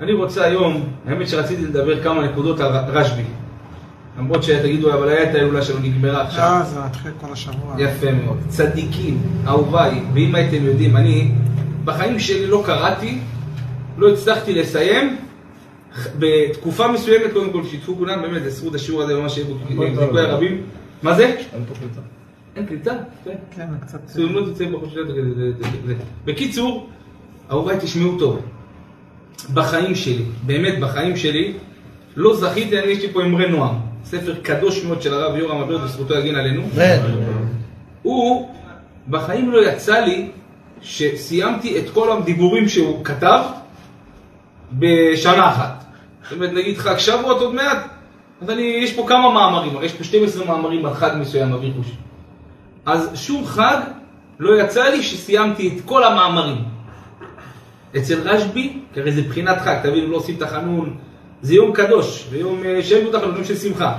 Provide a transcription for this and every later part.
אני רוצה היום, האמת שרציתי לדבר כמה נקודות על רשב"י. למרות שתגידו, אבל היה את ההילולה שלו נגמרה עכשיו. אה, זה מתחיל כל השבוע. יפה מאוד, צדיקים, אהוביי, ואם הייתם יודעים, אני בחיים שלי לא קראתי, לא הצלחתי לסיים בתקופה מסוימת, קודם כל שיתפו כולם, באמת, זה זכות השיעור הזה, ממש דברי הרבים. מה זה? אין פה קליטה. אין קליטה? כן, קצת... בקיצור, אהוביי תשמעו טוב בחיים שלי, באמת בחיים שלי, לא זכיתי, אני יש לי פה אמרי נועם, ספר קדוש מאוד של הרב יורם אביר, וזכותו יגן עלינו. הוא, בחיים לא יצא לי שסיימתי את כל הדיבורים שהוא כתב בשנה אחת. זאת אומרת, נגיד חג שבועות עוד מעט, אז אני, יש פה כמה מאמרים, יש פה 12 מאמרים על חג מסוים, אביר חוש. אז שום חג לא יצא לי שסיימתי את כל המאמרים. אצל רשב"י, כי הרי זה בחינת חג, תבינו, לא עושים תחנון, זה יום קדוש, ויום שאין בו תחנון, יום של שמחה.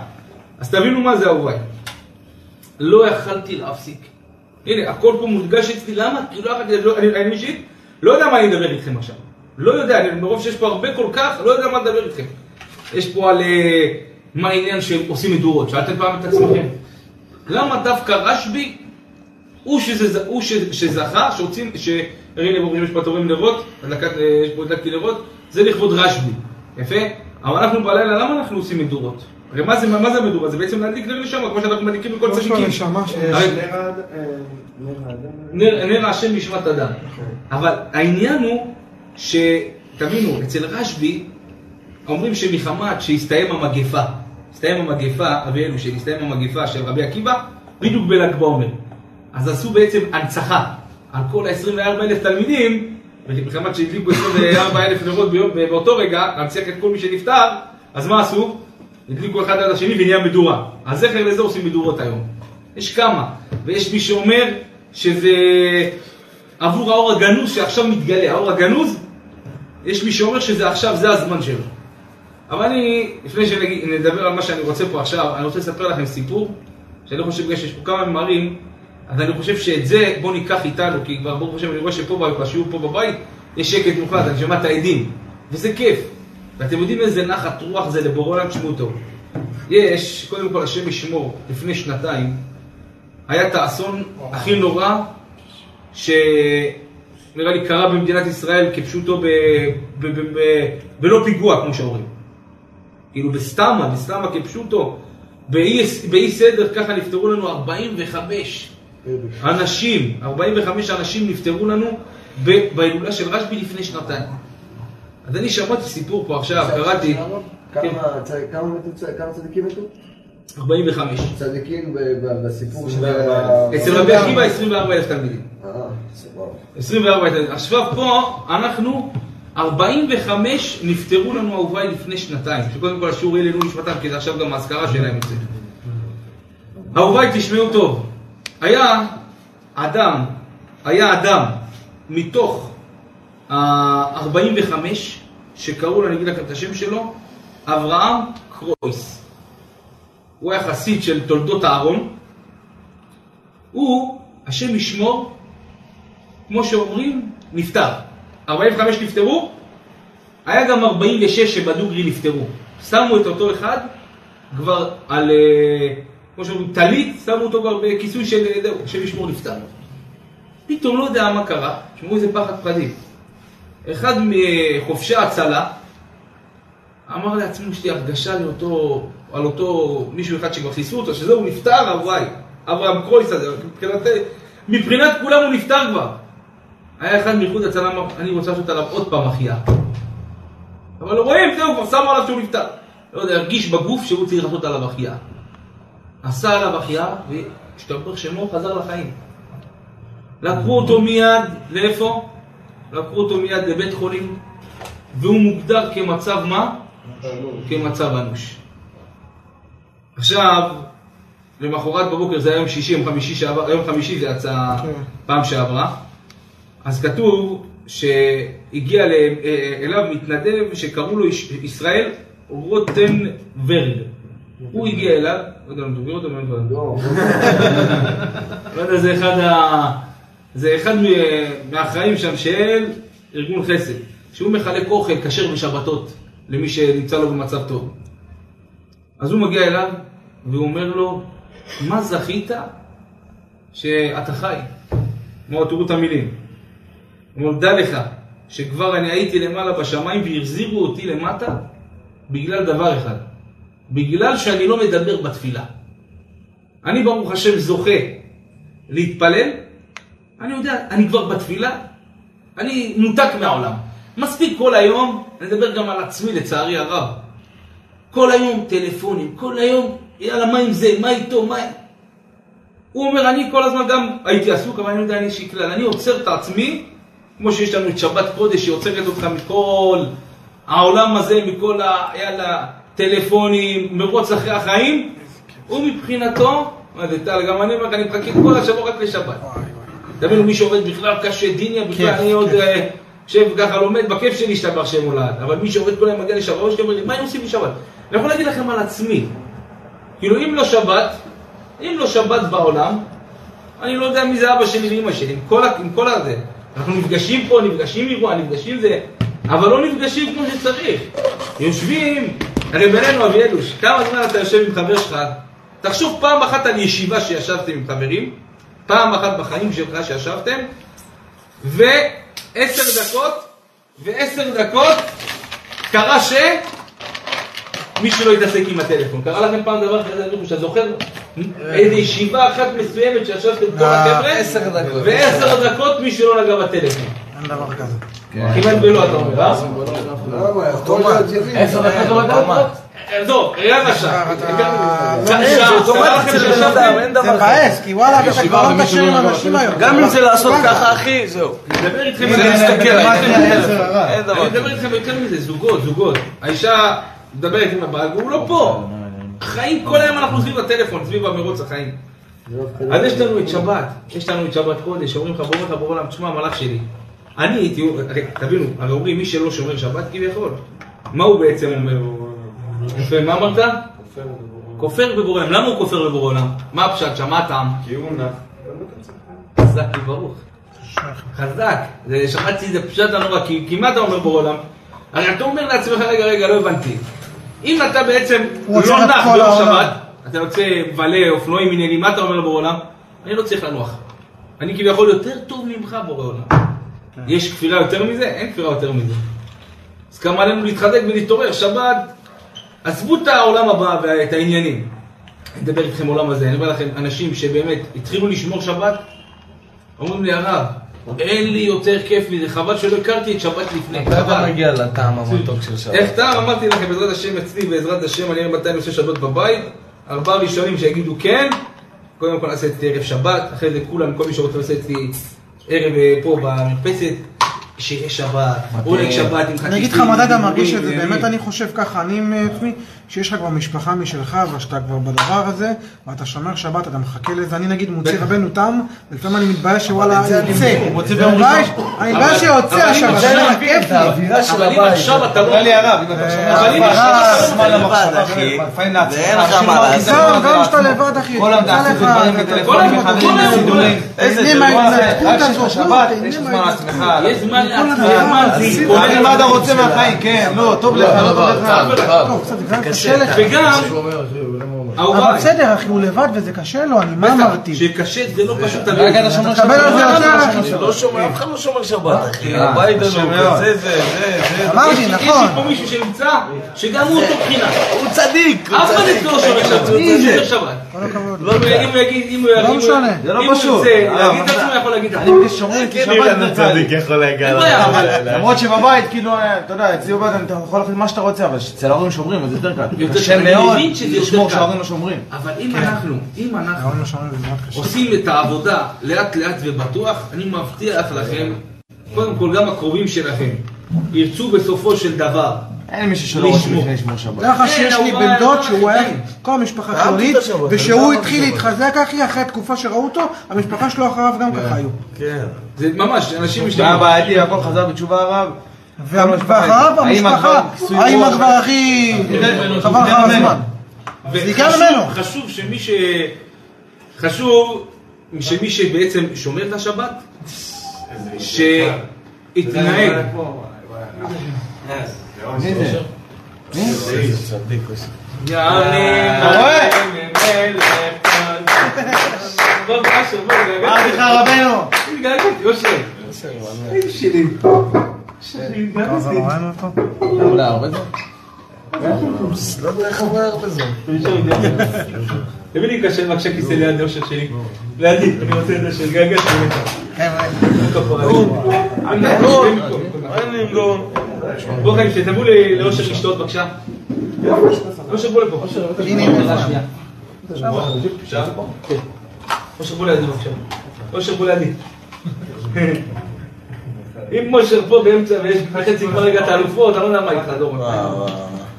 אז תבינו מה זה אהוביי. לא יכלתי להפסיק. הנה, הכל פה מודגש אצלי, למה? כי לא יכלתי, לא, אני, אני אישית לא יודע מה אני אדבר איתכם עכשיו. לא יודע, אני מרוב שיש פה הרבה כל כך, לא יודע מה לדבר איתכם. יש פה על אה, מה העניין שעושים מדורות, שאלתם פעם את עצמכם. למה דווקא רשב"י הוא, שזה, הוא ש, שזכה, שרוצים, שהנה ברוכים יש פה תורים נרות, הדלקת, אה, יש פה הדלקתי נרות, זה לכבוד רשב"י, יפה? אבל אנחנו בלילה, למה אנחנו עושים מדורות? הרי מה זה, מה זה המדורה? זה בעצם להדליק נר נשמה, כמו שאנחנו מדליקים בכל צדיקים. הרי- נר. נר השם נשמת אדם. אבל העניין הוא שתבינו, אצל רשב"י אומרים שמחמת שהסתיים המגפה, הסתיים המגפה, אבינו, שהסתיים המגפה של רבי עקיבא, בדיוק בל"ג בעומר. אז עשו בעצם הנצחה על כל ה-24 אלף תלמידים, ומחמת שהדליקו 24 אלף נרות ביום, באותו רגע, להנציח את כל מי שנפטר, אז מה עשו? הדליקו אחד על השני ונהיה מדורה. אז זכר לזה עושים מדורות היום. יש כמה, ויש מי שאומר שזה עבור האור הגנוז שעכשיו מתגלה. האור הגנוז, יש מי שאומר שזה עכשיו, זה הזמן שלו. אבל אני, לפני שנדבר על מה שאני רוצה פה עכשיו, אני רוצה לספר לכם סיפור, שאני חושב בגלל שיש פה כמה ממרים, אז אני חושב שאת זה בואו ניקח איתנו, כי כבר ברוך השם אני רואה שפה בשיעור פה בבית יש שקט מוחלט, אני שומע את העדים, וזה כיף. ואתם יודעים איזה נחת רוח זה לבורא עולם תשמעו טוב. יש, קודם כל השם ישמור, לפני שנתיים, היה את האסון הכי נורא שנראה לי קרה במדינת ישראל כפשוטו ב... ב... ב... ב... בלא פיגוע, כמו שאומרים. כאילו בסתמה, בסתמה כפשוטו, באי, באי סדר ככה נפטרו לנו 45 אנשים, 45 אנשים נפטרו לנו בהילולה של רשב"י לפני שנתיים. אז אני שמעתי סיפור פה עכשיו, קראתי, כן. כמה צדיקים מתו? 45. צדיקים בסיפור של... 24. אצל רבי עקיבא 24 אלף תלמידים. אה, סבבה. 24 תלמידים. עכשיו פה אנחנו, 45 נפטרו לנו אהוביי לפני שנתיים. שקודם כל השיעור יהיה לעילוי נשמתם, כי זה עכשיו גם האזכרה שלהם יוצא. אהוביי תשמעו טוב. היה אדם, היה אדם מתוך ה-45 שקראו לו, אני אגיד לכם את השם שלו, אברהם קרויס. הוא היה חסיד של תולדות אהרון. הוא, השם ישמור, כמו שאומרים, נפטר. 45 נפטרו, היה גם 46 שבדוגרי נפטרו. שמו את אותו אחד כבר על, אה, כמו שאומרים, טלית, שמו אותו כבר בכיסוי של, זהו, השם ישמור נפטר. פתאום לא יודע מה קרה, תשמעו איזה פחד פחדים. אחד מחובשי ההצלה אמר לעצמו, יש לי הרגשה לאותו, על אותו מישהו אחד שכבר חיסו אותו, שזהו, הוא נפטר, אברהם, אברהם קרויס הזה, מבחינת, מבחינת כולם הוא נפטר כבר. היה אחד מאיחוד הצלה, אמר, אני רוצה לעשות עליו עוד פעם החייאה. אבל רואים, זהו, כבר שמו עליו שהוא נפטר. לא יודע, הרגיש בגוף שהוא צריך לעשות עליו החייאה. עשה עליו החייאה, והשתבח שמו, חזר לחיים. לקחו אותו מיד, לאיפה? לקחו אותו מיד לבית חולים, והוא מוגדר כמצב מה? כמצב אנוש. עכשיו, למחרת בבוקר זה היה יום שישי, יום חמישי שעבר, יום חמישי זה יצא כן. פעם שעברה, אז כתוב שהגיע ל- אה, אליו מתנדב שקראו לו יש- ישראל רוטנברג. הוא הגיע אליו, לא יודע אם מכיר אותו, אתה? לא, לא יודע, זה אחד ה... זה אחד מ- מהאחראים שם של ארגון חסד. שהוא מחלק אוכל כשר בשבתות למי שנמצא לו במצב טוב. אז הוא מגיע אליו והוא אומר לו, מה זכית שאתה חי? כמו תראו את המילים. הוא אומר, דע לך שכבר אני הייתי למעלה בשמיים והחזירו אותי למטה בגלל דבר אחד, בגלל שאני לא מדבר בתפילה. אני ברוך השם זוכה להתפלל, אני יודע, אני כבר בתפילה, אני נותק מהעולם. מספיק כל היום, אני אדבר גם על עצמי לצערי הרב. כל היום טלפונים, כל היום, יאללה, מה עם זה, מה איתו, מה... הוא אומר, אני כל הזמן גם הייתי עסוק, אבל אני יודע, איזושהי כלל. אני עוצר את עצמי, כמו שיש לנו את שבת קודש, שהיא עוצרת אותך מכל העולם הזה, מכל ה... יאללה, טלפונים, מרוץ אחרי החיים. הוא מבחינתו, מה זה טל, גם אני אומר אני מחכה כל השבוע רק לשבת. תבינו, מי שעובד בכלל קשה, דיניה, בכלל כיף, אני עוד כיף. אה, יושב ככה לומד בכיף שלי השתבח שם הולד, אבל מי שעובד כל היום מגיע לשבת, ראש אומר לי, מה הם עושים בשבת? אני יכול להגיד לכם על עצמי, כאילו אם לא שבת, אם לא שבת בעולם, אני לא יודע מי זה אבא שלי ואמא שלי, עם כל, ה- עם כל הזה. אנחנו נפגשים פה, נפגשים אירוע, נפגשים זה, אבל לא נפגשים כמו שצריך. יושבים, הרי בינינו אביאלוש, כמה זמן אתה יושב עם חבר שלך, תחשוב פעם אחת על ישיבה שישבתם עם חברים, פעם אחת בחיים שלך שישבתם, ועשר דקות, ועשר דקות, קרה ש... מישהו לא יתעסק עם הטלפון. קרה לכם פעם דבר כזה, אני חושב זוכר? איזו ישיבה אחת מסוימת שישבתם כל אה, החבר'ה. ועשר דקות מישהו לא נגע בטלפון. אין דבר כזה. כמעט ולא, אתה אומר, אה? לא, שבעים. עשר דקות לא לקחת? עזוב, רבע שעה. לא, זה. מבאס, כי וואלה, אתה כבר לא תשאיר עם אנשים היום. גם אם זה לעשות ככה, אחי, זהו. אני מדבר איתכם זה להסתכל, אני דבר מדבר. איתכם יותר מזה, זוגות, זוגות. האישה מדברת עם הבעל והוא לא פה. חיים כל היום אנחנו סביב הטלפון, סביב המרוץ החיים. אז יש לנו את שבת, יש לנו את שבת קודש, אומרים לך בורא לך בורא עולם, תשמע מלאך שלי. אני הייתי, תבינו, הרי אומרים מי שלא שומר שבת כביכול. מה הוא בעצם אומר? יפה, מה אמרת? כופר בבורא עולם. למה הוא כופר בבורא עולם? מה הפשט שם? מה הטעם? כי הוא נח. חזק וברוך. חזק. זה שכחתי את זה פשט הנורא, כי, כי מה אתה אומר בורא עולם? הרי אתה אומר לעצמך, רגע, רגע, לא הבנתי. אם אתה בעצם לא נח ביום. שבת, אתה יוצא מבלה, אופנועים, עניינים, מה אתה אומר לבורא עולם? אני לא צריך לנוח. אני כביכול יותר טוב ממך, בורא עולם. יש כפירה יותר מזה? אין כפירה יותר מזה. אז כמה עלינו להתחזק ולהתעורר. שבת, עזבו את העולם הבא ואת העניינים. אני מדבר איתכם עולם הזה, אני אומר לכם, אנשים שבאמת התחילו לשמור שבת, אומרים לי, הרב, אין לי יותר כיף מזה, חבל שלא הכרתי את שבת לפני. מתי אתה. מגיע לטעם המתוק של שבת? איך טעם? אמרתי לכם, בעזרת השם אצלי, בעזרת השם, אני אראה מתי אני עושה שבת בבית. ארבעה ראשונים שיגידו כן, קודם כל נעשה את ערב שבת, אחרי זה כולם, כל מי שרוצה לעשות אצלי ערב אה, פה במרפסת, שיש שבת, עונג שבת עם חטיפים. אני אגיד לך מתי אתה מרגיש את זה. באמת אני חושב ככה, אני עם עצמי, שיש לך כבר משפחה משלך, ושאתה כבר בדבר הזה, ואתה שומר שבת, אתה מחכה לזה, אני נגיד מוציא. רבנו תם, ולפעמים אני מתבייש שוואלה אני יוצא. אני מתבייש אבל- שיוצא אבל אם עכשיו, עכשיו אבל זה מבין, כיף את לי. אבל אם. עכשיו אתה לא... שומע. אבל אם שבת, עכשיו אתה הזה. יש. יש הזה. לך. וגם, אבל בסדר, אחי, הוא לבד וזה קשה לו, אני מה אמרתי? שקשה זה לא פשוט, אתה רק אתה שומר תקבל על זה שבת. לא שומר, אף אחד לא שומר שבת, אחי. אה, הבית מאוד. זה, זה, זה. אמרתי, יש נכון. לי פה מישהו שנמצא, שגם הוא אותו בחינה. הוא צדיק, אף אחד לא שומר שבת, הוא. כל הכבוד. לא, אם הוא יגיד, אם הוא יגיד, לא אם הוא- משנה. זה לא אם הוא פשוט. ירצה אה, להגיד את עצמו, יכול להגיד את אני עצמו. מרגיש שאומרים כי שבת צדיק. יכול להגיע. למרות שבבית, כאילו, אה, אתה יודע, אצלי בבית אתה יכול להחליט מה שאתה רוצה, אבל אצל ההורים שומרים, אז זה יותר קל. קשה. אני מאוד לשמור. שההורים לא שומרים. אבל אם אנחנו, אם אנחנו לא. עושים את העבודה לאט לאט ובטוח, אני מבטיח לכם, קודם כל גם הקרובים שלכם ירצו בסופו של דבר. אין מישהו שלא רוצה. לפני לשמור שבת. ככה שיש לי בן דוד הוא שהוא היה. כל המשפחה חילונית, ושהוא התחיל להתחזק אחי, אחרי התקופה שראו אותו, המשפחה שלו אחריו גם ככה היו. כן. זה ממש, אנשים משתמשים. בעייתי, הכל חזר בתשובה הרב. ואחריו המשפחה, האמא. כבר הכי, חבל לך הזמן. חשוב שמי ש... חשוב שמי שבעצם שומר את השבת, שיתנהג מי זה? צדיק, אושר. יעני אתה רואה? אמרתי לך רבנו. התגעגעתי, אושר. איזה שלי. כמה זמן ראינו אותו? אולי הרבה זמן? לא יודע איך עובר זמן. תביא לי קשה בבקשה כיסא ליד אושר שלי. לידי, אני רוצה את זה של גגה של אין לי גאון. בוא חיים, שתבואו ל- לאושר לשתות בבקשה. אושר בוא לפה. אושר בוא לידי בבקשה. אושר בוא לידי. אם מושר פה באמצע ויש בחצי כבר רגע את האלופות, אני לא יודע מה איתך, דורון.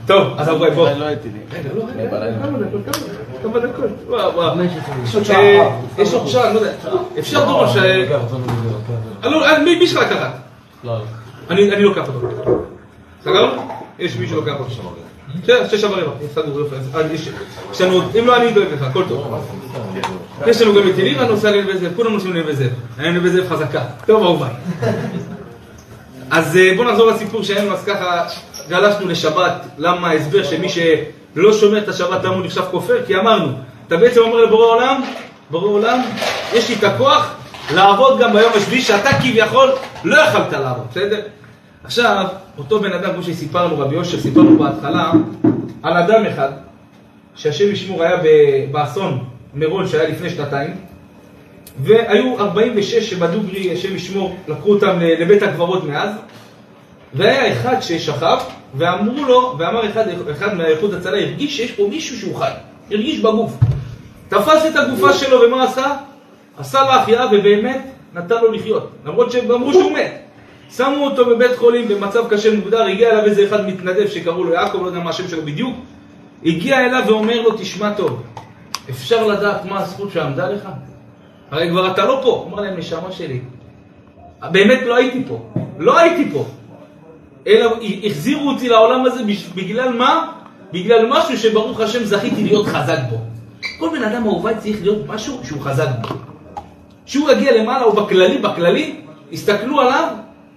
טוב, אז בואי, בוא. לא הייתי לי. רגע, לא, רגע. כמה דקות. וואו, וואו. יש עוד שעה. אה, לא יודע. אפשר דורון ש... אה, מי מי שלך לקחת? לא, אני לוקח אותו. סגרנו? יש מישהו לוקח אותו. בסדר, שש אה, יש- לנו אם לא אני דואג לך, הכל טוב. יש לנו גם את אלירן נוסע לנווה זאב, כולם נוסעים לנווה זאב. היה נווה זאב חזקה. טוב, אהוביי. אז אה, בואו נחזור לסיפור שהיינו, אז ככה גלשנו לשבת. למה ההסבר שמי שלא שומר את השבת למה הוא נחשב כופר? כי אמרנו, אתה בעצם אומר לבורא עולם, בורא עולם, יש לי את הכוח לעבוד גם ביום השביעי שאתה כביכול לא יכלת לעבוד, בסדר? עכשיו, אותו בן אדם, כמו שסיפרנו, רבי יושר, סיפרנו בהתחלה, על אדם אחד, שהשם ישמור היה באסון מירון שהיה לפני שנתיים, והיו 46 שבדוגרי, השם ישמור, לקחו אותם לבית הקברות מאז, והיה אחד ששכב, ואמרו לו, ואמר אחד, אחד מהאיחוד הצלה, הרגיש שיש פה מישהו שהוא חי, הרגיש בגוף. תפס את הגופה שלו, ומה עשה? עשה לה החייאה, ובאמת נתן לו לחיות, למרות שהם אמרו שהוא מת. שמו אותו בבית חולים במצב קשה מוגדר, הגיע אליו איזה אחד מתנדב שקראו לו יעקב, לא יודע מה השם שלו בדיוק, הגיע אליו ואומר לו, תשמע טוב, אפשר לדעת מה הזכות שעמדה לך? הרי כבר אתה לא פה. אמר להם, נשמה שלי, באמת לא הייתי פה, לא הייתי פה. אלא החזירו אותי לעולם הזה בגלל מה? בגלל משהו שברוך השם זכיתי להיות חזק בו. כל בן אדם אהובי צריך להיות משהו שהוא חזק בו. כשהוא יגיע למעלה או בכללי, בכללי, יסתכלו עליו,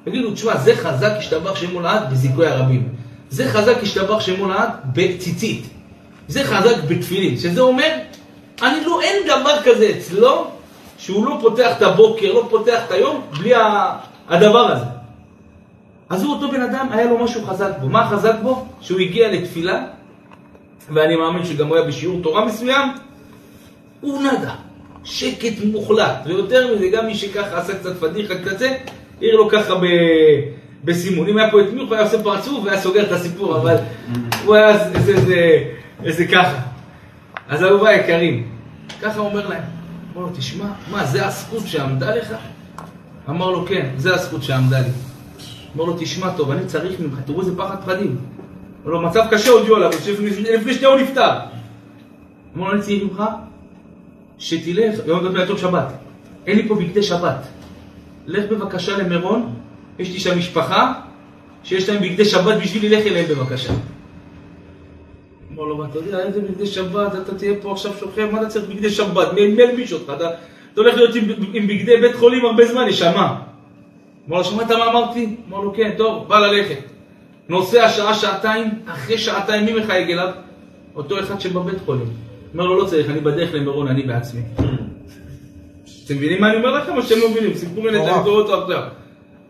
יגידו, תשמע, זה חזק השתבח שמו לעד בזיכוי הרבים. זה חזק השתבח שמו לעד בציצית. זה חזק בתפילין, שזה אומר, אני לא, אין דבר כזה אצלו, שהוא לא פותח את הבוקר, לא פותח את היום, בלי הדבר הזה. אז הוא אותו בן אדם, היה לו משהו חזק בו. מה חזק בו? שהוא הגיע לתפילה, ואני מאמין שגם הוא היה בשיעור תורה מסוים, הוא נדה. שקט מוחלט. ויותר מזה, גם מי שככה עשה קצת פדיחה קצת, העיר לו ככה ב... בסימון. אם היה פה את מיוך, הוא היה עושה פרצוף והיה סוגר את הסיפור, אבל הוא היה איזה, איזה, איזה ככה. אז אהובה היקרים, ככה אומר להם. אמר לו, תשמע, מה, זה הזכות שעמדה לך? אמר לו, כן, זה הזכות שעמדה לי. אמר לו, תשמע טוב, אני צריך ממך, תראו איזה פחד פחדים. אמר לו, מצב קשה הודיעו עליו, לפני שנייה הוא נפטר. אמר לו, אני צריך ממך שתלך, יום גדול מעטוב שבת, אין לי פה בגדי שבת. לך בבקשה למירון, יש לי שם משפחה שיש להם בגדי שבת בשבילי, לך אליהם בבקשה. אמר לו, "מה, אתה יודע, איזה בגדי שבת, אתה תהיה פה עכשיו שוכב, מה אתה צריך בגדי שבת? מי ילביש אותך? אתה הולך להיות עם בגדי בית חולים הרבה זמן, נשמה. אמר לו, שמעת מה אמרתי? אמר לו, כן, טוב, בא ללכת. נוסע שעה, שעתיים, אחרי שעתיים, מי מחייג אליו? אותו אחד שבבית חולים. אומר לו, לא צריך, אני בדרך למירון, אני בעצמי. אתם מבינים מה אני אומר לכם או שאתם לא מבינים? סיפור מנהל, אני קורא אותו עכשיו.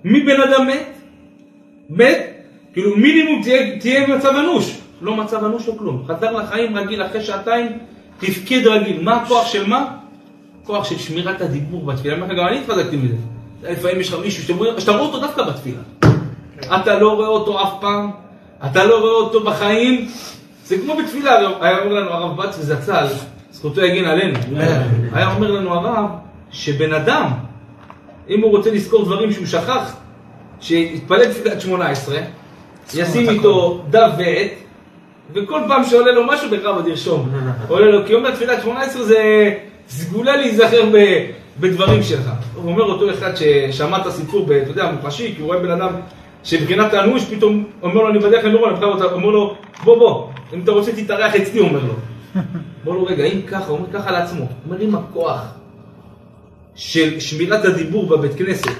מי בן אדם מת? מת? כאילו מינימום תהיה, תהיה במצב אנוש. לא מצב אנוש או כלום. חזר לחיים רגיל אחרי שעתיים, תפקד רגיל. מה הכוח של מה? כוח של שמירת הדיבור בתפילה. אני אומר לך, גם אני התחזקתי מזה. לפעמים יש לך מישהו שאתה רואה- אותו דווקא בתפילה. אתה לא רואה אותו אף פעם, אתה לא רואה אותו בחיים. זה כמו בתפילה, היה אומר לנו הרב בצרי זצ"ל, זכותו יגן עלינו. היה אומר לנו הרב, שבן אדם, אם הוא רוצה לזכור דברים שהוא שכח, שיתפלל תפילת שמונה עשרה, ישים איתו דף ועט, וכל פעם שעולה לו משהו בכבוד ירשום. עולה לו, כי אומר תפילת שמונה עשרה זה סגולה להיזכר ב- בדברים שלך. הוא אומר אותו אחד ששמע את הסיפור, אתה יודע, מוחשי, כי הוא רואה בן אדם שבחינת האנוש, פתאום אומר לו, אני בדרך אני חייב אותה, אומר לו, בוא בוא, אם אתה רוצה תתארח אצלי, הוא אומר לו. אומר לו, רגע, אם ככה, הוא אומר ככה לעצמו. אומר, אם הכוח של שמירת הדיבור בבית כנסת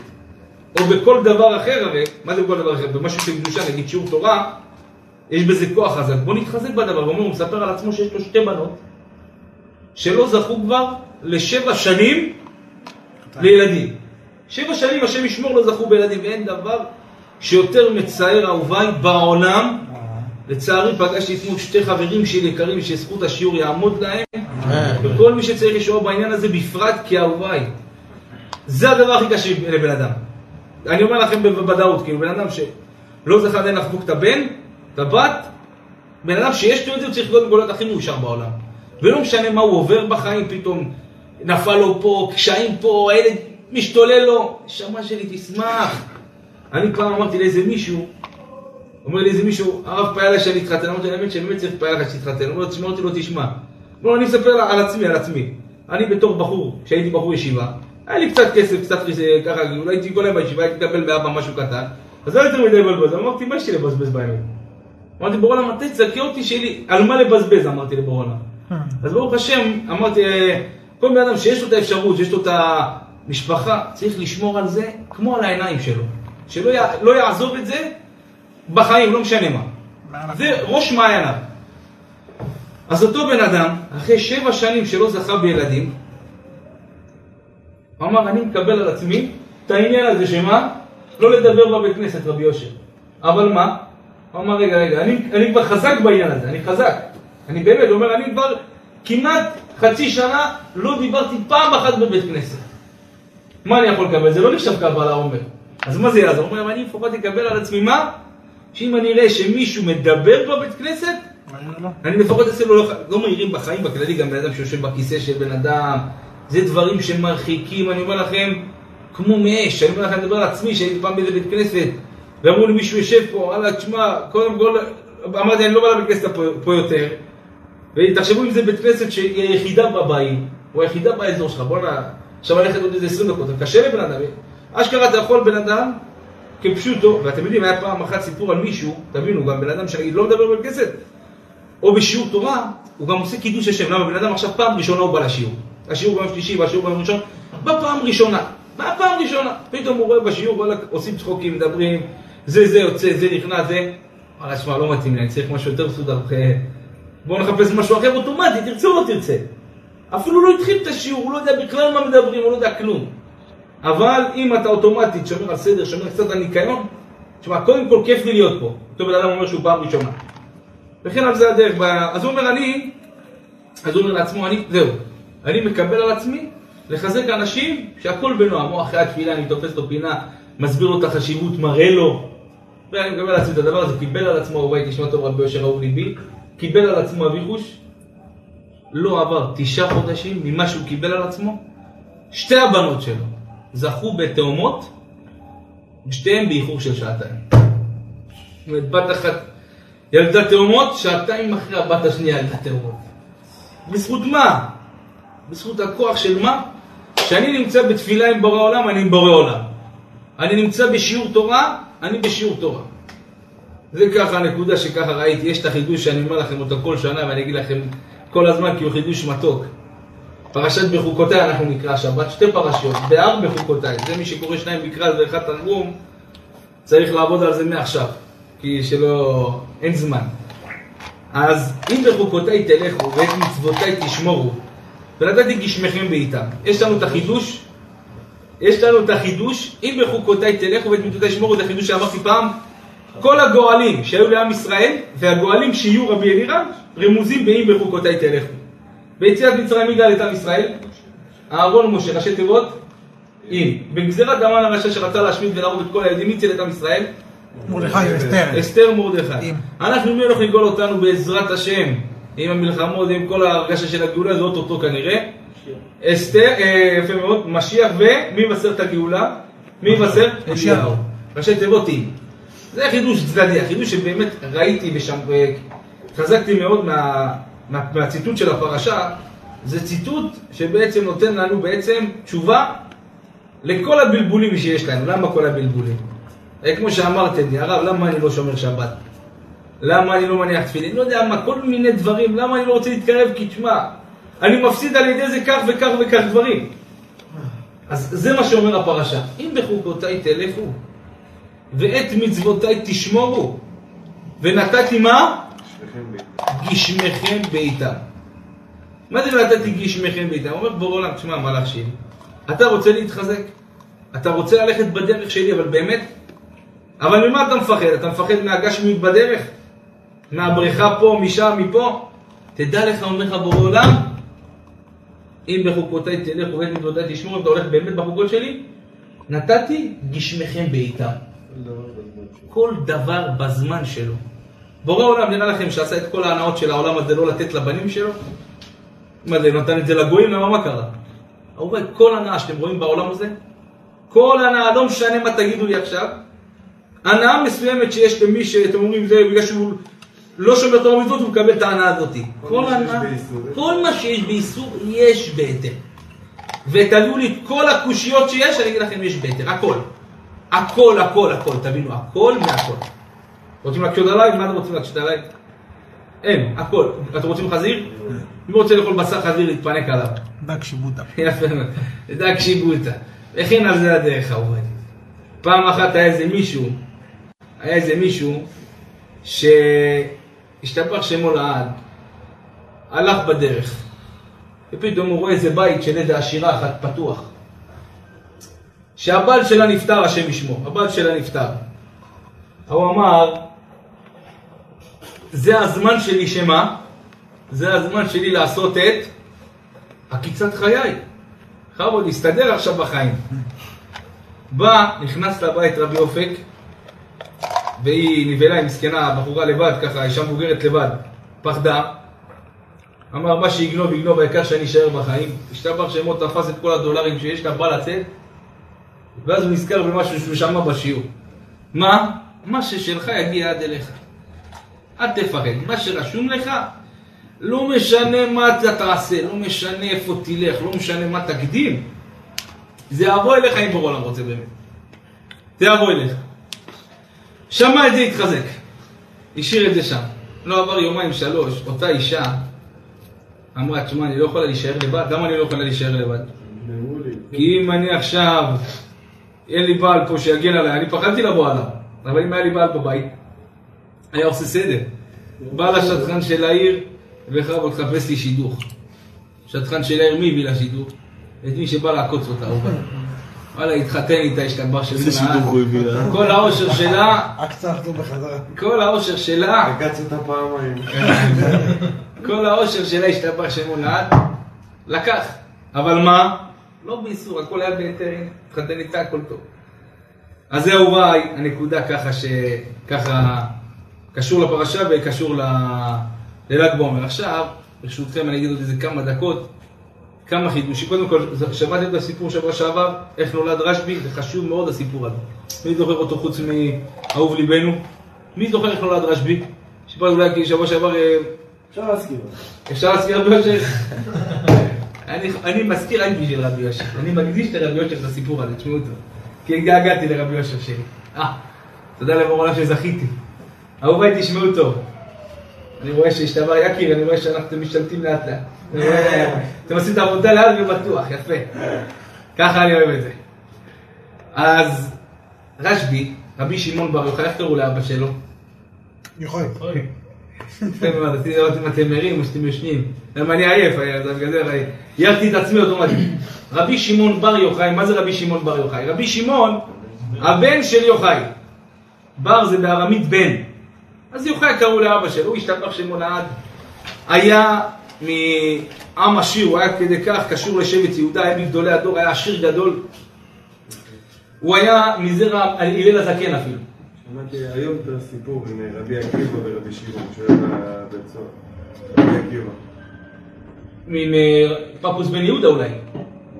או בכל דבר אחר הרי, מה זה בכל דבר אחר? במשהו של קדושה, נגיד שיעור תורה, יש בזה כוח חזק. בוא נתחזק בדבר, הוא אומר, הוא מספר על עצמו שיש לו שתי בנות, שלא זכו כבר לשבע שנים לילדים. שבע שנים השם ישמור לא זכו בילדים, ואין דבר שיותר מצער אהוביי בעולם. לצערי פגשתי אתמול שתי חברים שלי יקרים שזכות השיעור יעמוד להם, וכל מי שצריך לשמור בעניין הזה בפרט כאהוביי. זה הדבר הכי קשה לבן אדם. אני אומר לכם בוודאות, כאילו בן אדם שלא זכה עדיין לחבוק את הבן, את הבת, בן אדם שיש לו את זה הוא צריך קודם כל להיות הכי מאושר בעולם. ולא משנה מה הוא עובר בחיים, פתאום נפל לו פה, קשיים פה, הילד משתולל לו, נשמה שלי תשמח. אני פעם אמרתי לאיזה מישהו, אומר לי איזה מישהו, הרב פעל שאני אתחתן, אמרתי לו, האמת שבאמת צריך פעל לך שתתחתן, אמרתי לו, תשמע, לא, אני מספר על עצמי, על עצמי. אני בתור בחור, כשהייתי בחור ישיבה, היה לי קצת כסף, קצת ככה, אולי הייתי כל היום בישיבה, הייתי מקבל מאבא משהו קטן, אז לא יותר מדי לבזבז, אמרתי, מה יש לי לבזבז בימים? אמרתי, עולם, אתה תזכה אותי שלי, על מה לבזבז, אמרתי לבורא עולם. אז ברוך השם, אמרתי, כל בן אדם שיש לו את האפשרות, שיש לו את המשפחה, צריך לשמור על זה כמו על העיניים שלו. שלא לא יעזוב את זה בחיים, לא משנה מה. זה ראש מעייניו. אז אותו בן אדם, אחרי שבע שנים שלא זכה בילדים, אמר, אני מקבל על עצמי את העניין הזה שמה? לא לדבר בבית כנסת, רבי יושר. אבל מה? הוא אמר, רגע, רגע, אני, אני כבר חזק בעניין הזה, אני חזק. אני באמת אומר, אני כבר כמעט חצי שנה לא דיברתי פעם אחת בבית כנסת. מה אני יכול לקבל? זה לא נחשב קבלה עומר. אז מה זה יעזור? הוא אומר, אני לפחות אקבל על עצמי מה? שאם אני אראה שמישהו מדבר בבית כנסת, אני לפחות לו, לא, לא מעירים בחיים בכללי, גם בן אדם שיושב בכיסא של בן אדם, זה דברים שמרחיקים, אני אומר לכם, כמו מאש, אני אומר לכם, אני מדבר על עצמי, שהייתי פעם באיזה בית כנסת, ואמרו לי מישהו יושב פה, וואלה, תשמע, קודם כל, אמרתי, אני לא בא לבית כנסת פה יותר, ותחשבו אם זה בית כנסת שהיא היחידה בבית, או היחידה באזור שלך, בואנה, עכשיו ללכת עוד איזה 20 דקות, זה קשה לבן אדם, אשכרה אתה יכול בן אדם כפשוטו, ואתם יודעים, היה פעם אחת סיפור על מישהו, תבינו, גם בן אדם שנגיד לא מדבר בבית כנסת, או בשיעור תורה, הוא גם עושה קידוש השם, למה? בן אדם עכשיו פעם ראשונה הוא בא לשיעור, השיעור ביום שלישי והשיעור ביום ראשון, בפעם ראשונה, בפעם ראשונה, פתאום הוא רואה בשיעור, וואלה, עושים צחוקים, מדברים, זה זה יוצא, זה נכנס, זה, וואלה, שמע, לא מתאים לי, אני צריך משהו יותר מסודר, בואו נחפש משהו אחר אוטומטי, תרצה או לא תרצה. אפילו לא התחיל את השיעור, הוא לא יודע בכלל מה מדברים, הוא לא יודע כלום. אבל אם אתה אוטומטית שומר על סדר, שומר קצת על ניקיון, תשמע, קודם כל כיף לי להיות פה. אותו בן אדם אומר שהוא פעם ראשונה. וכן על זה הדרך. אז הוא אומר, אני, אז הוא אומר לעצמו, אני, זהו, אני מקבל על עצמי לחזק אנשים שהכל בנועם, או אחרי התפילה אני תופס לו פינה, מסביר לו את החשיבות, מראה לו. ואני מקבל על עצמי את הדבר הזה, קיבל על עצמו, הוא תשמע טוב רבי יושר אהוב ליבי, קיבל על עצמו אביחוש, לא עבר תשעה חודשים ממה שהוא קיבל על עצמו, שתי הבנות שלו זכו בתאומות, שתיהן באיחור של שעתיים. זאת אומרת, בת אחת ילדה תאומות, שעתיים אחרי הבת השנייה ילדה תאומות. בזכות מה? בזכות הכוח של מה? כשאני נמצא בתפילה עם בורא עולם, אני עם בורא עולם. אני נמצא בשיעור תורה, אני בשיעור תורה. זה ככה הנקודה שככה ראיתי, יש את החידוש שאני אומר לכם אותו כל שנה ואני אגיד לכם כל הזמן כי הוא חידוש מתוק. פרשת בחוקותיי אנחנו נקרא שבת, שתי פרשיות, באר בחוקותיי, זה מי שקורא שניים בקרא ואחד תרגום, צריך לעבוד על זה מעכשיו, כי שלא, אין זמן. אז אם בחוקותיי תלכו ואת מצוותיי תשמורו, ונתתי גשמכם בעיתם. יש לנו את החידוש, יש לנו את החידוש, אם בחוקותיי תלכו ואת מצוותיי תשמורו, זה חידוש שאמרתי פעם, כל הגואלים שהיו לעם ישראל, והגואלים שיהיו רבי אלירם, רמוזים באם בחוקותיי תלכו. ביציאת מצרים מי גאל את עם ישראל? אהרון משה, ראשי תיבות, אם. בגזירת המן הרשע שרצה להשמיד ולהרוג את כל היהודים, מי הציל את עם ישראל? מרדכי אסתר. אסתר מרדכי. אנחנו מי הולך לגאול אותנו בעזרת השם, עם המלחמות, עם כל ההרגשה של הגאולה, זה אוטוטו כנראה. אסתר, אה, יפה מאוד, משיח ומי יבשר את הגאולה? מי יבשר? אליהו. ראשי תיבות אם. זה חידוש צדדי, החידוש שבאמת ראיתי ושם, חזקתי מאוד מה, מה, מהציטוט של הפרשה, זה ציטוט שבעצם נותן לנו בעצם תשובה לכל הבלבולים שיש לנו. למה כל הבלבולים? כמו שאמרתם לי, הרב, למה אני לא שומר שבת? למה אני לא מניח תפילין? לא יודע מה, כל מיני דברים, למה אני לא רוצה להתקרב? כי תשמע, אני מפסיד על ידי זה כך וכך וכך דברים. אז זה מה שאומר הפרשה. אם בחוקותיי תלכו, ואת מצוותיי תשמורו, ונתתי מה? גשמכם בעיטם. מה זה ונתתי גשמכם בעיטם? הוא אומר בורא עולם, תשמע, מלאך שלי, אתה רוצה להתחזק, אתה רוצה ללכת בדרך שלי, אבל באמת? אבל ממה אתה מפחד? אתה מפחד מהגשמיות בדרך? מהבריכה פה, משם, מפה? תדע לך, אומר לך בורא עולם, אם בחוקותיי תלך ובית מצוותיי תשמור, אם אתה הולך באמת בחוקות שלי, נתתי גשמכם בעיטם. כל דבר בזמן שלו. בורא עולם נראה לכם שעשה את כל ההנאות של העולם הזה לא לתת לבנים שלו? מה זה, נתן את זה לגויים? למה מה קרה? אהוביי, כל הנאה שאתם רואים בעולם הזה, כל הנאה, לא משנה מה תגידו לי עכשיו, הנאה מסוימת שיש למי שאתם אומרים זה בגלל שהוא לא שומר תורה ומצוות, הוא מקבל את ההנאה הזאת. כל הנאה, כל מה שיש באיסור, יש בהיתר. ותביאו לי את כל הקושיות שיש, אני אגיד לכם, יש בהיתר, הכל. הכל, הכל, הכל, תבינו, הכל מהכל. רוצים להקשות עליי? מה אתם רוצים להקשות עליי? אין, הכל. אתם רוצים חזיר? מי רוצה לאכול בשר חזיר להתפנק עליו? דג שיבוטה. יפה מאוד, דג שיבוטה. וכן על זה הדרך אהובי. פעם אחת היה איזה מישהו, היה איזה מישהו שהשתבח שמו לעד, הלך בדרך, ופתאום הוא רואה איזה בית של איזה עשירה אחת פתוח. שהבעל שלה נפטר, השם ישמו, הבעל שלה נפטר. הוא אמר, זה הזמן שלי שמה? זה הזמן שלי לעשות את עקיצת חיי. בכבוד, להסתדר עכשיו בחיים. בא, נכנס לבית רבי אופק, והיא נבהלה, היא מסכנה, בחורה לבד, ככה, אישה מבוגרת לבד, פחדה. אמר, מה שיגנוב, יגנוב, העיקר שאני אשאר בחיים. השתבח שמו תפס את כל הדולרים שיש לה, בא לצאת, ואז הוא נזכר במשהו שהוא שמע בשיעור. מה? מה ששלך יגיע עד אליך. אל תפחד. מה שרשום לך, לא משנה מה אתה תעשה, לא משנה איפה תלך, לא משנה מה תקדים, זה יבוא אליך אם בור העולם רוצה באמת. זה יבוא אליך. שמע את זה התחזק. השאיר את זה שם. לא עבר יומיים שלוש, אותה אישה אמרה, תשמע, אני לא יכולה להישאר לבד. למה אני לא יכולה להישאר לבד? כי אם אני עכשיו, אין לי בעל פה שיגן עליי, אני פחדתי לבוא עליו, אבל אם היה לי בעל בבית, היה עושה סדר. בא לשטחן של העיר, וחרב תחפש לי שידוך. שטחן של העיר, מי הביא לה שידוך? את מי שבא לעקוץ אותה, הוא בא. וואלה, התחתן איתה, השתבח של איזה שידוך הוא הביא לה? כל האושר שלה, עקצה אחתו בחזרה. כל האושר שלה, עקץ אותה פעמיים. כל האושר שלה השתבח שמו לעד, לקח. אבל מה? לא באיסור, הכל היה בהיתר, הנה, התחתן איתה, הכל טוב. אז זה אהוביי, הנקודה ככה ש... ככה קשור לפרשה וקשור ל... לל"ג בעומר. עכשיו, ברשותכם אני אגיד עוד איזה כמה דקות, כמה חידושים. קודם כל, שמעתם את הסיפור שבוע שעבר, איך נולד רשב"י, זה חשוב מאוד הסיפור הזה. מי זוכר אותו חוץ מאהוב ליבנו? מי זוכר איך נולד רשב"י? שפה אולי שבוע שעבר אה, אפשר להזכיר. אפשר להזכיר רבי יושר? אני, אני מזכיר רק בשביל רבי יושר. אני מקדיש לרבי יושר את הסיפור הזה, תשמעו אותו. כי התגעגעתי לרבי יושר שלי. אה, תודה לבורא עולם שזכיתי. אהוביי, תשמעו טוב. אני רואה שהשתבר יקיר, אני רואה שאנחנו משתלטים לאט לאט. אתם עושים את העבודה לאט ובטוח, יפה. ככה אני אוהב את זה. אז רשב"י, רבי שמעון בר יוחאי, איך קראו לאבא שלו? יוחאי. מאוד, רציתי לראות אם אתם ערים או שאתם ישנים. למה אני עייף, בגלל זה הערתי את עצמי אוטומטית. רבי שמעון בר יוחאי, מה זה רבי שמעון בר יוחאי? רבי שמעון, הבן של יוחאי. בר זה בארמית בן. אז יוחאי קראו לאבא שלו, הוא השתבח שמו לעד. היה מעם עשיר, הוא היה כדי כך קשור לשבט יהודה, היה מגדולי הדור, היה עשיר גדול. הוא היה מזרע הלל הזקן אפילו. שמעתי היום את הסיפור עם רבי עקיבא ורבי שמעון, שהוא היה בבית סוהר. רבי עקיבא. מפפוס בן יהודה אולי.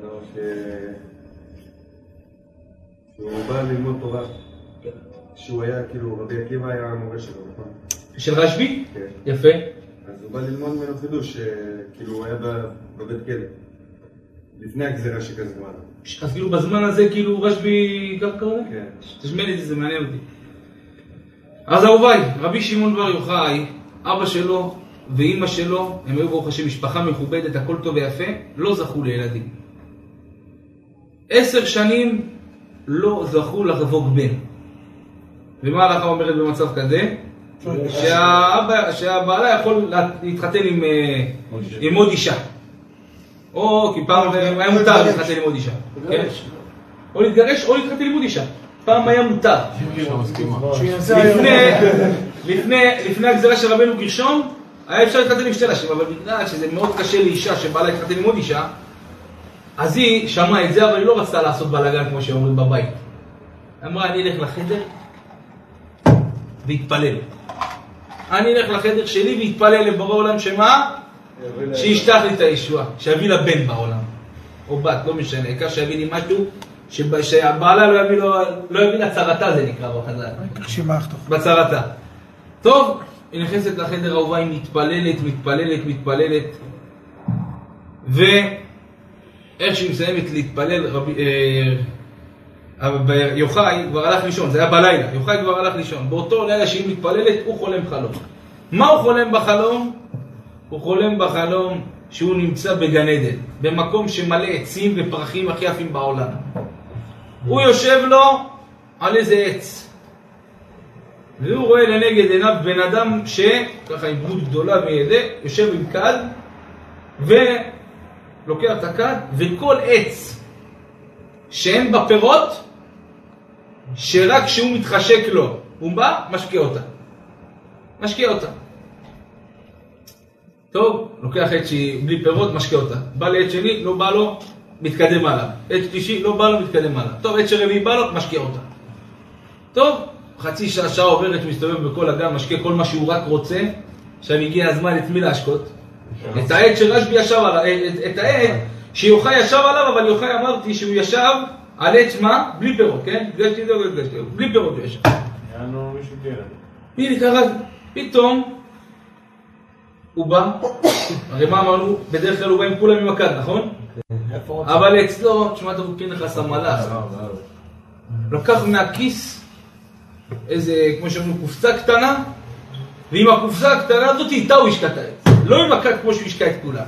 לא, ש... שהוא בא ללמוד תורה. שהוא היה, כאילו, רבי עקיבא היה המורה שלו, נכון? של רשב"י? כן. יפה. אז הוא בא ללמוד ממנו חידוש, שכאילו הוא היה בבית כלא. לפני הגזירה שגזרו עליו. אז כאילו בזמן הזה כאילו רשב"י גם לזה? כן. תשמע לי זה מעניין אותי. אז אהוביי, רבי שמעון בר יוחאי, אבא שלו ואימא שלו, הם היו ברוך השם משפחה מכובדת, הכל טוב ויפה, לא זכו לילדים. עשר שנים לא זכו לחבוק בן. ומה ההלכה אומרת במצב כזה? שהאבא, שהבעלה יכול לה- להתחתן עם, אה, עם עוד אישה. או כי פעם היה מותר להתחתן עם עוד אישה. כן? או להתגרש או להתחתן עם עוד אישה. פעם היה מותר. לפני, הגזירה של רבנו גרשום, היה אפשר להתחתן עם שתי נשים, אבל בגלל שזה מאוד קשה לאישה שבאה להתחתן עם עוד אישה, אז היא שמעה את זה, אבל היא לא רצתה לעשות בלאגן כמו שאומרים בבית. אמרה, אני אלך לחדר ואתפלל. אני אלך לחדר שלי ואתפלל לבורא עולם שמה? שישלח לי את הישועה, שיביא לה בן בעולם. או בת, לא משנה, העיקר שיביא לי משהו שהבעלה לא יביא, לו, לא יביא לה צרתה, זה נקרא בחז"ל. בצרתה. טוב, היא נכנסת לחדר האהובה, היא מתפללת, מתפללת, מתפללת, ואיך שהיא מסיימת להתפלל, רבי, אה, יוחאי כבר הלך לישון, זה היה בלילה, יוחאי כבר הלך לישון. באותו לילה שהיא מתפללת, הוא חולם חלום. מה הוא חולם בחלום? הוא חולם בחלום שהוא נמצא בגן עדן, במקום שמלא עצים ופרחים הכי יפים בעולם. הוא יושב לו על איזה עץ. והוא רואה לנגד עיניו בן אדם שככה עם דמות גדולה וידה, יושב עם כד ולוקח את הכד וכל עץ שאין בה פירות, שרק כשהוא מתחשק לו, הוא בא, משקיע אותה. משקיע אותה. טוב, לוקח עץ שהיא בלי פירות, משקיע אותה. בא לעץ שני, לא בא לו, מתקדם הלאה. עץ שלישי, לא בא לו, מתקדם הלאה. טוב, עץ שרביעי בא לו, משקיע אותה. טוב, חצי שעה, שעה עוברת, מסתובב בכל הגן, משקיע כל מה שהוא רק רוצה. עכשיו הגיע הזמן את מי להשקות? את העט שרשב"י ישב עליו, את, את העט שיוחאי ישב עליו, אבל יוחאי אמרתי שהוא ישב על עץ מה? בלי פירות, כן? הדגשתי את זה, הדגשתי, בלי פירות הוא ישב. הנה קרה, פתאום הוא בא, הרי מה אמרנו? בדרך כלל הוא בא עם כולם עם הכד, נכון? אבל אצלו, תשמע טוב, פנחס המלאך, לקח מהכיס איזה, כמו שאומרים, קופסה קטנה, ועם הקופסה הקטנה הזאת איתה הוא השקע את העץ. לא עם הכד כמו שהוא השקע את כולם.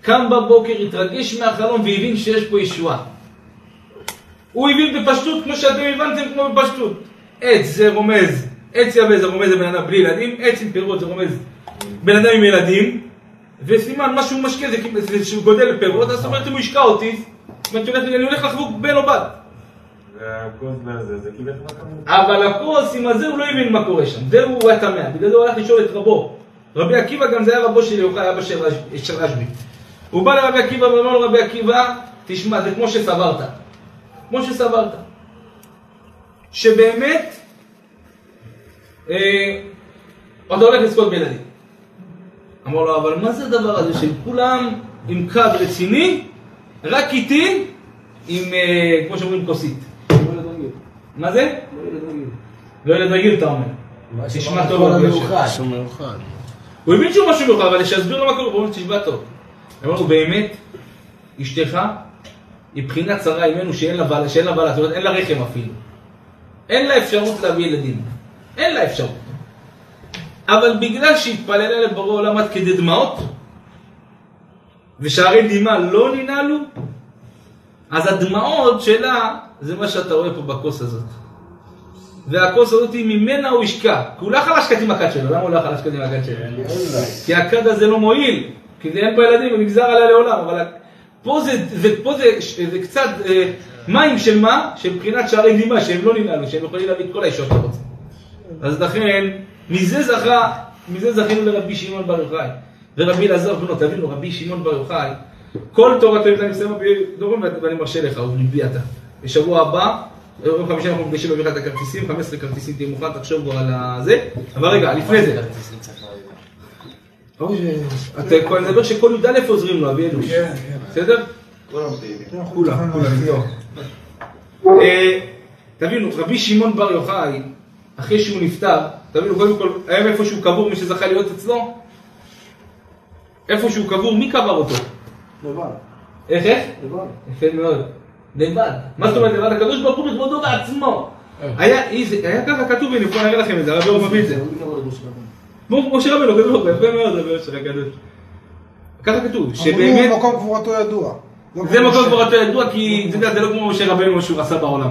קם בבוקר, התרגש מהחלום והבין שיש פה ישועה. הוא הבין בפשטות כמו שאתם הבנתם כמו בפשטות. עץ זה רומז, עץ יבש זה רומז לבן אדם בלי ילדים, עץ עם פירות זה רומז בן אדם עם ילדים, וסימן מה שהוא משקיע זה כאילו- שהוא גודל פירות, אז זאת אומרת אם הוא השקע אותי, זאת אומרת אני הולך לחבוק בן או בת. כמות. אבל הכוס עם הזה הוא לא הבין מה קורה שם, זה הוא היה תמה, בגלל זה הוא הלך לשאול את רבו. רבי עקיבא גם זה היה רבו של יוחאי, אבא של רש- של רשב"י. הוא בא לרבי עקיבא ואומר לו רבי עקיבא, תשמע זה כמו שסברת, כמו שסברת. שבאמת, אה, אתה הולך לזכות בילדים. אמר לו, אבל מה זה הדבר הזה של כולם עם קו רציני, רק איתי עם, אה, כמו שאומרים, כוסית. מה זה? לא ילד רגיל אתה אומר. תשמע טוב. הוא הבין שהוא משהו מיוחד, אבל שיסביר לו מה קורה, הוא אומר, תשמע טוב. אמר לו, באמת, אשתך היא בחינת צרה עימנו שאין לה בעלה, שאין לה בעלה, זאת אומרת אין לה רחם אפילו. אין לה אפשרות להביא ילדים. אין לה אפשרות. אבל בגלל שהתפללה לבורא עולם עד כדי דמעות, ושערי דמעה לא ננעלו, אז הדמעות שלה זה מה שאתה רואה פה בכוס הזאת. והכוס הזאת ממנה הוא השקע. כי הוא לא יכול להשקעת עם הכד שלו, למה הוא לא יכול להשקעת עם הכד שלו? כי הכד הזה לא מועיל, כי אין פה ילדים ונגזר עליה לעולם, אבל פה זה, זה, פה זה, זה קצת אה, מים של מה? של מבחינת שערי דמעה, שהם לא ננעלו, שהם יכולים להביא את כל האישות שאתה רוצה. אז לכן, מזה זכה, מזה זכינו לרבי שמעון בר יוחאי. ורבי אלעזר בנו, תבינו, רבי שמעון בר יוחאי, כל תורתו אני מסיים בדורים ואני מרשה לך, ובליבי אתה. בשבוע הבא, יום חמישי אנחנו נפגשים בברכת הכרטיסים, 15 כרטיסים תהיה מוכן, תחשוב כבר על הזה. אבל רגע, לפני זה. אתה כבר מדבר שכל י"א עוזרים לו, אבי אלוש. בסדר? כולם פעילים. כולם, כולם, זהו. אה, תבינו, רבי שמעון בר יוחאי, אחרי שהוא נפטר, תבינו, קודם כל, היום איפה שהוא קבור, מי שזכה להיות אצלו, איפה שהוא קבור, מי קבר אותו? לבד. איך, איך? לבד. יפה מאוד. לבד. מה זאת אומרת לבד? הקדוש ברוך הוא בכבודו בעצמו. היה איזה- היה ככה כתוב, הנה, בואו נראה לכם את זה, הרב יורם מביא את זה. כמו משה רבנו, כתוב, יפה מאוד, רבי יוסף הקדוש. ככה כתוב, אמרו, שבאמת... מקום קבורתו ידוע. זה מקום יותר ידוע, כי אתה זה לא כמו משה רבנו שהוא עשה בעולם.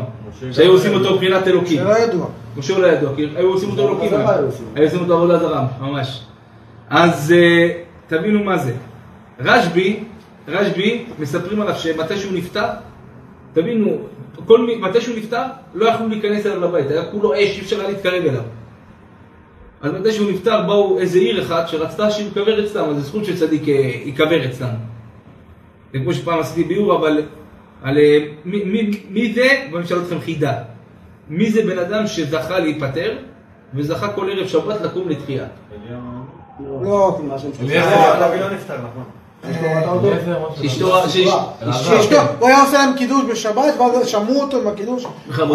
שהיו עושים אותו מבחינת אלוקים. זה לא ידוע. משה לא ידוע, כי היו עושים אותו אלוקים. זרה היו עושים. אותו עבודה זרה, ממש. אז אה, תבינו מה זה. רשב"י, רשב"י, מספרים עליו שמתי שהוא נפטר, תבינו, כל מתי שהוא נפטר, לא יכלו להיכנס אליו לבית, היה כולו אש, אי אפשר היה להתקרב אליו. אז מתי שהוא נפטר, באו איזה עיר אחת שרצתה שהוא ייקבר אצלם, אז זה זכות שצדיק אה, ייקבר אצלם. זה כמו שפעם עשיתי ביאור, אבל על מי, מי, מי זה, בואו נשאל אתכם חידה. מי זה בן אדם שזכה להיפטר, וזכה כל ערב שבת לקום לתחייה? לא. לא נפטר, נכון. הוא היה עושה להם קידוש בשבת, ואז שמעו אותו עם הקידוש.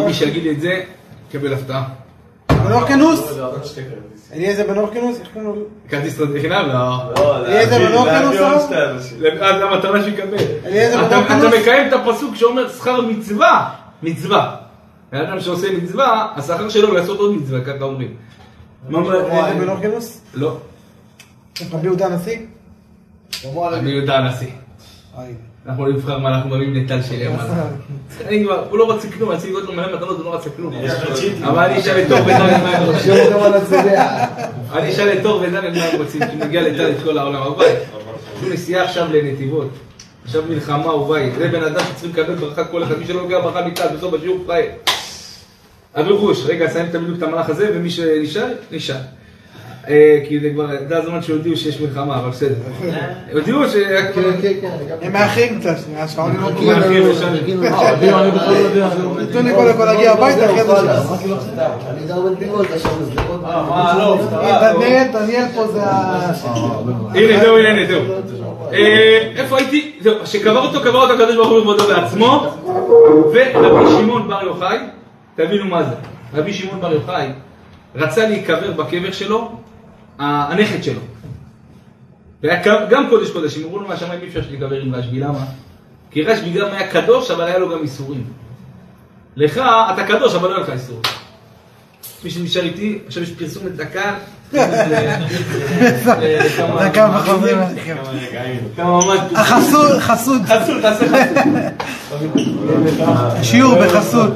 מי שיגיד לי את זה, יקבל הפתעה. בן אורקנוס? אליעזר בן אורקנוס? איך קוראים לו? כרטיס חינם? לא. אליעזר בן אורקנוס? אז המטרה שיקבל. אתה? אתה מקיים את הפסוק שאומר שכר מצווה, מצווה. בן אדם שעושה מצווה, השכר שלו לעשות עוד מצווה, ככה אומרים. אורקנוס? לא, רבי יהודה הנשיא? אני יודע הנשיא. אנחנו לא נבחר מה אנחנו מביאים נטל של ימין. אני כבר, הוא לא רוצה כלום, אני צריך להיות לו מלא מתנות, הוא לא רוצה כלום. אבל אני אשאל את תור ודן מה הם רוצים. אני אשאל את תור ודן מה הם רוצים, כשנגיע לטל את כל העולם. אבל יש לנו נסיעה עכשיו לנתיבות. עכשיו מלחמה וביי. זה בן אדם שצריכים לקבל ברכה כל אחד. מי שלא נוגע ברכה מכאן, בסוף השיעור פראייר. חוש, רגע, נסיים את בדיוק את המהלך הזה, ומי שנשאר, נשאר. אה, כי זה כבר, זה הזמן שהודיעו שיש מלחמה, אבל בסדר. הודיעו ש... כן, כן, כן. הם מאחרים קצת, השעון לא. אה, אני בכלל לא יודע. נתנו לי קודם כל להגיע הביתה, אחרי זה. אני גר בנתיבות, עכשיו בשדרות. מה, לא, דניאל, דניאל פה זה ה... הנה, זהו, הנה, זהו. אה, איפה הייתי? זהו, שקבר אותו, קבר אותו הקדוש ברוך הוא בכבודו בעצמו, ורבי שמעון בר יוחאי, תבינו מה זה. רבי שמעון בר יוחאי רצה להיקבר בקבר שלו, הנכד שלו. והיה גם קודש קודשים, אמרו לו מהשמיים אי אפשר להיקבר עם רשב"י, למה? כי רשב"י גם היה קדוש, אבל היה לו גם איסורים. לך, אתה קדוש, אבל לא היה לך איסורים. מי שנשאר איתי, עכשיו יש פרסומת דקה. לכמה- דקה וחוזרים. החסות, חסות, חסות, תעשה חסות. שיעור בחסות.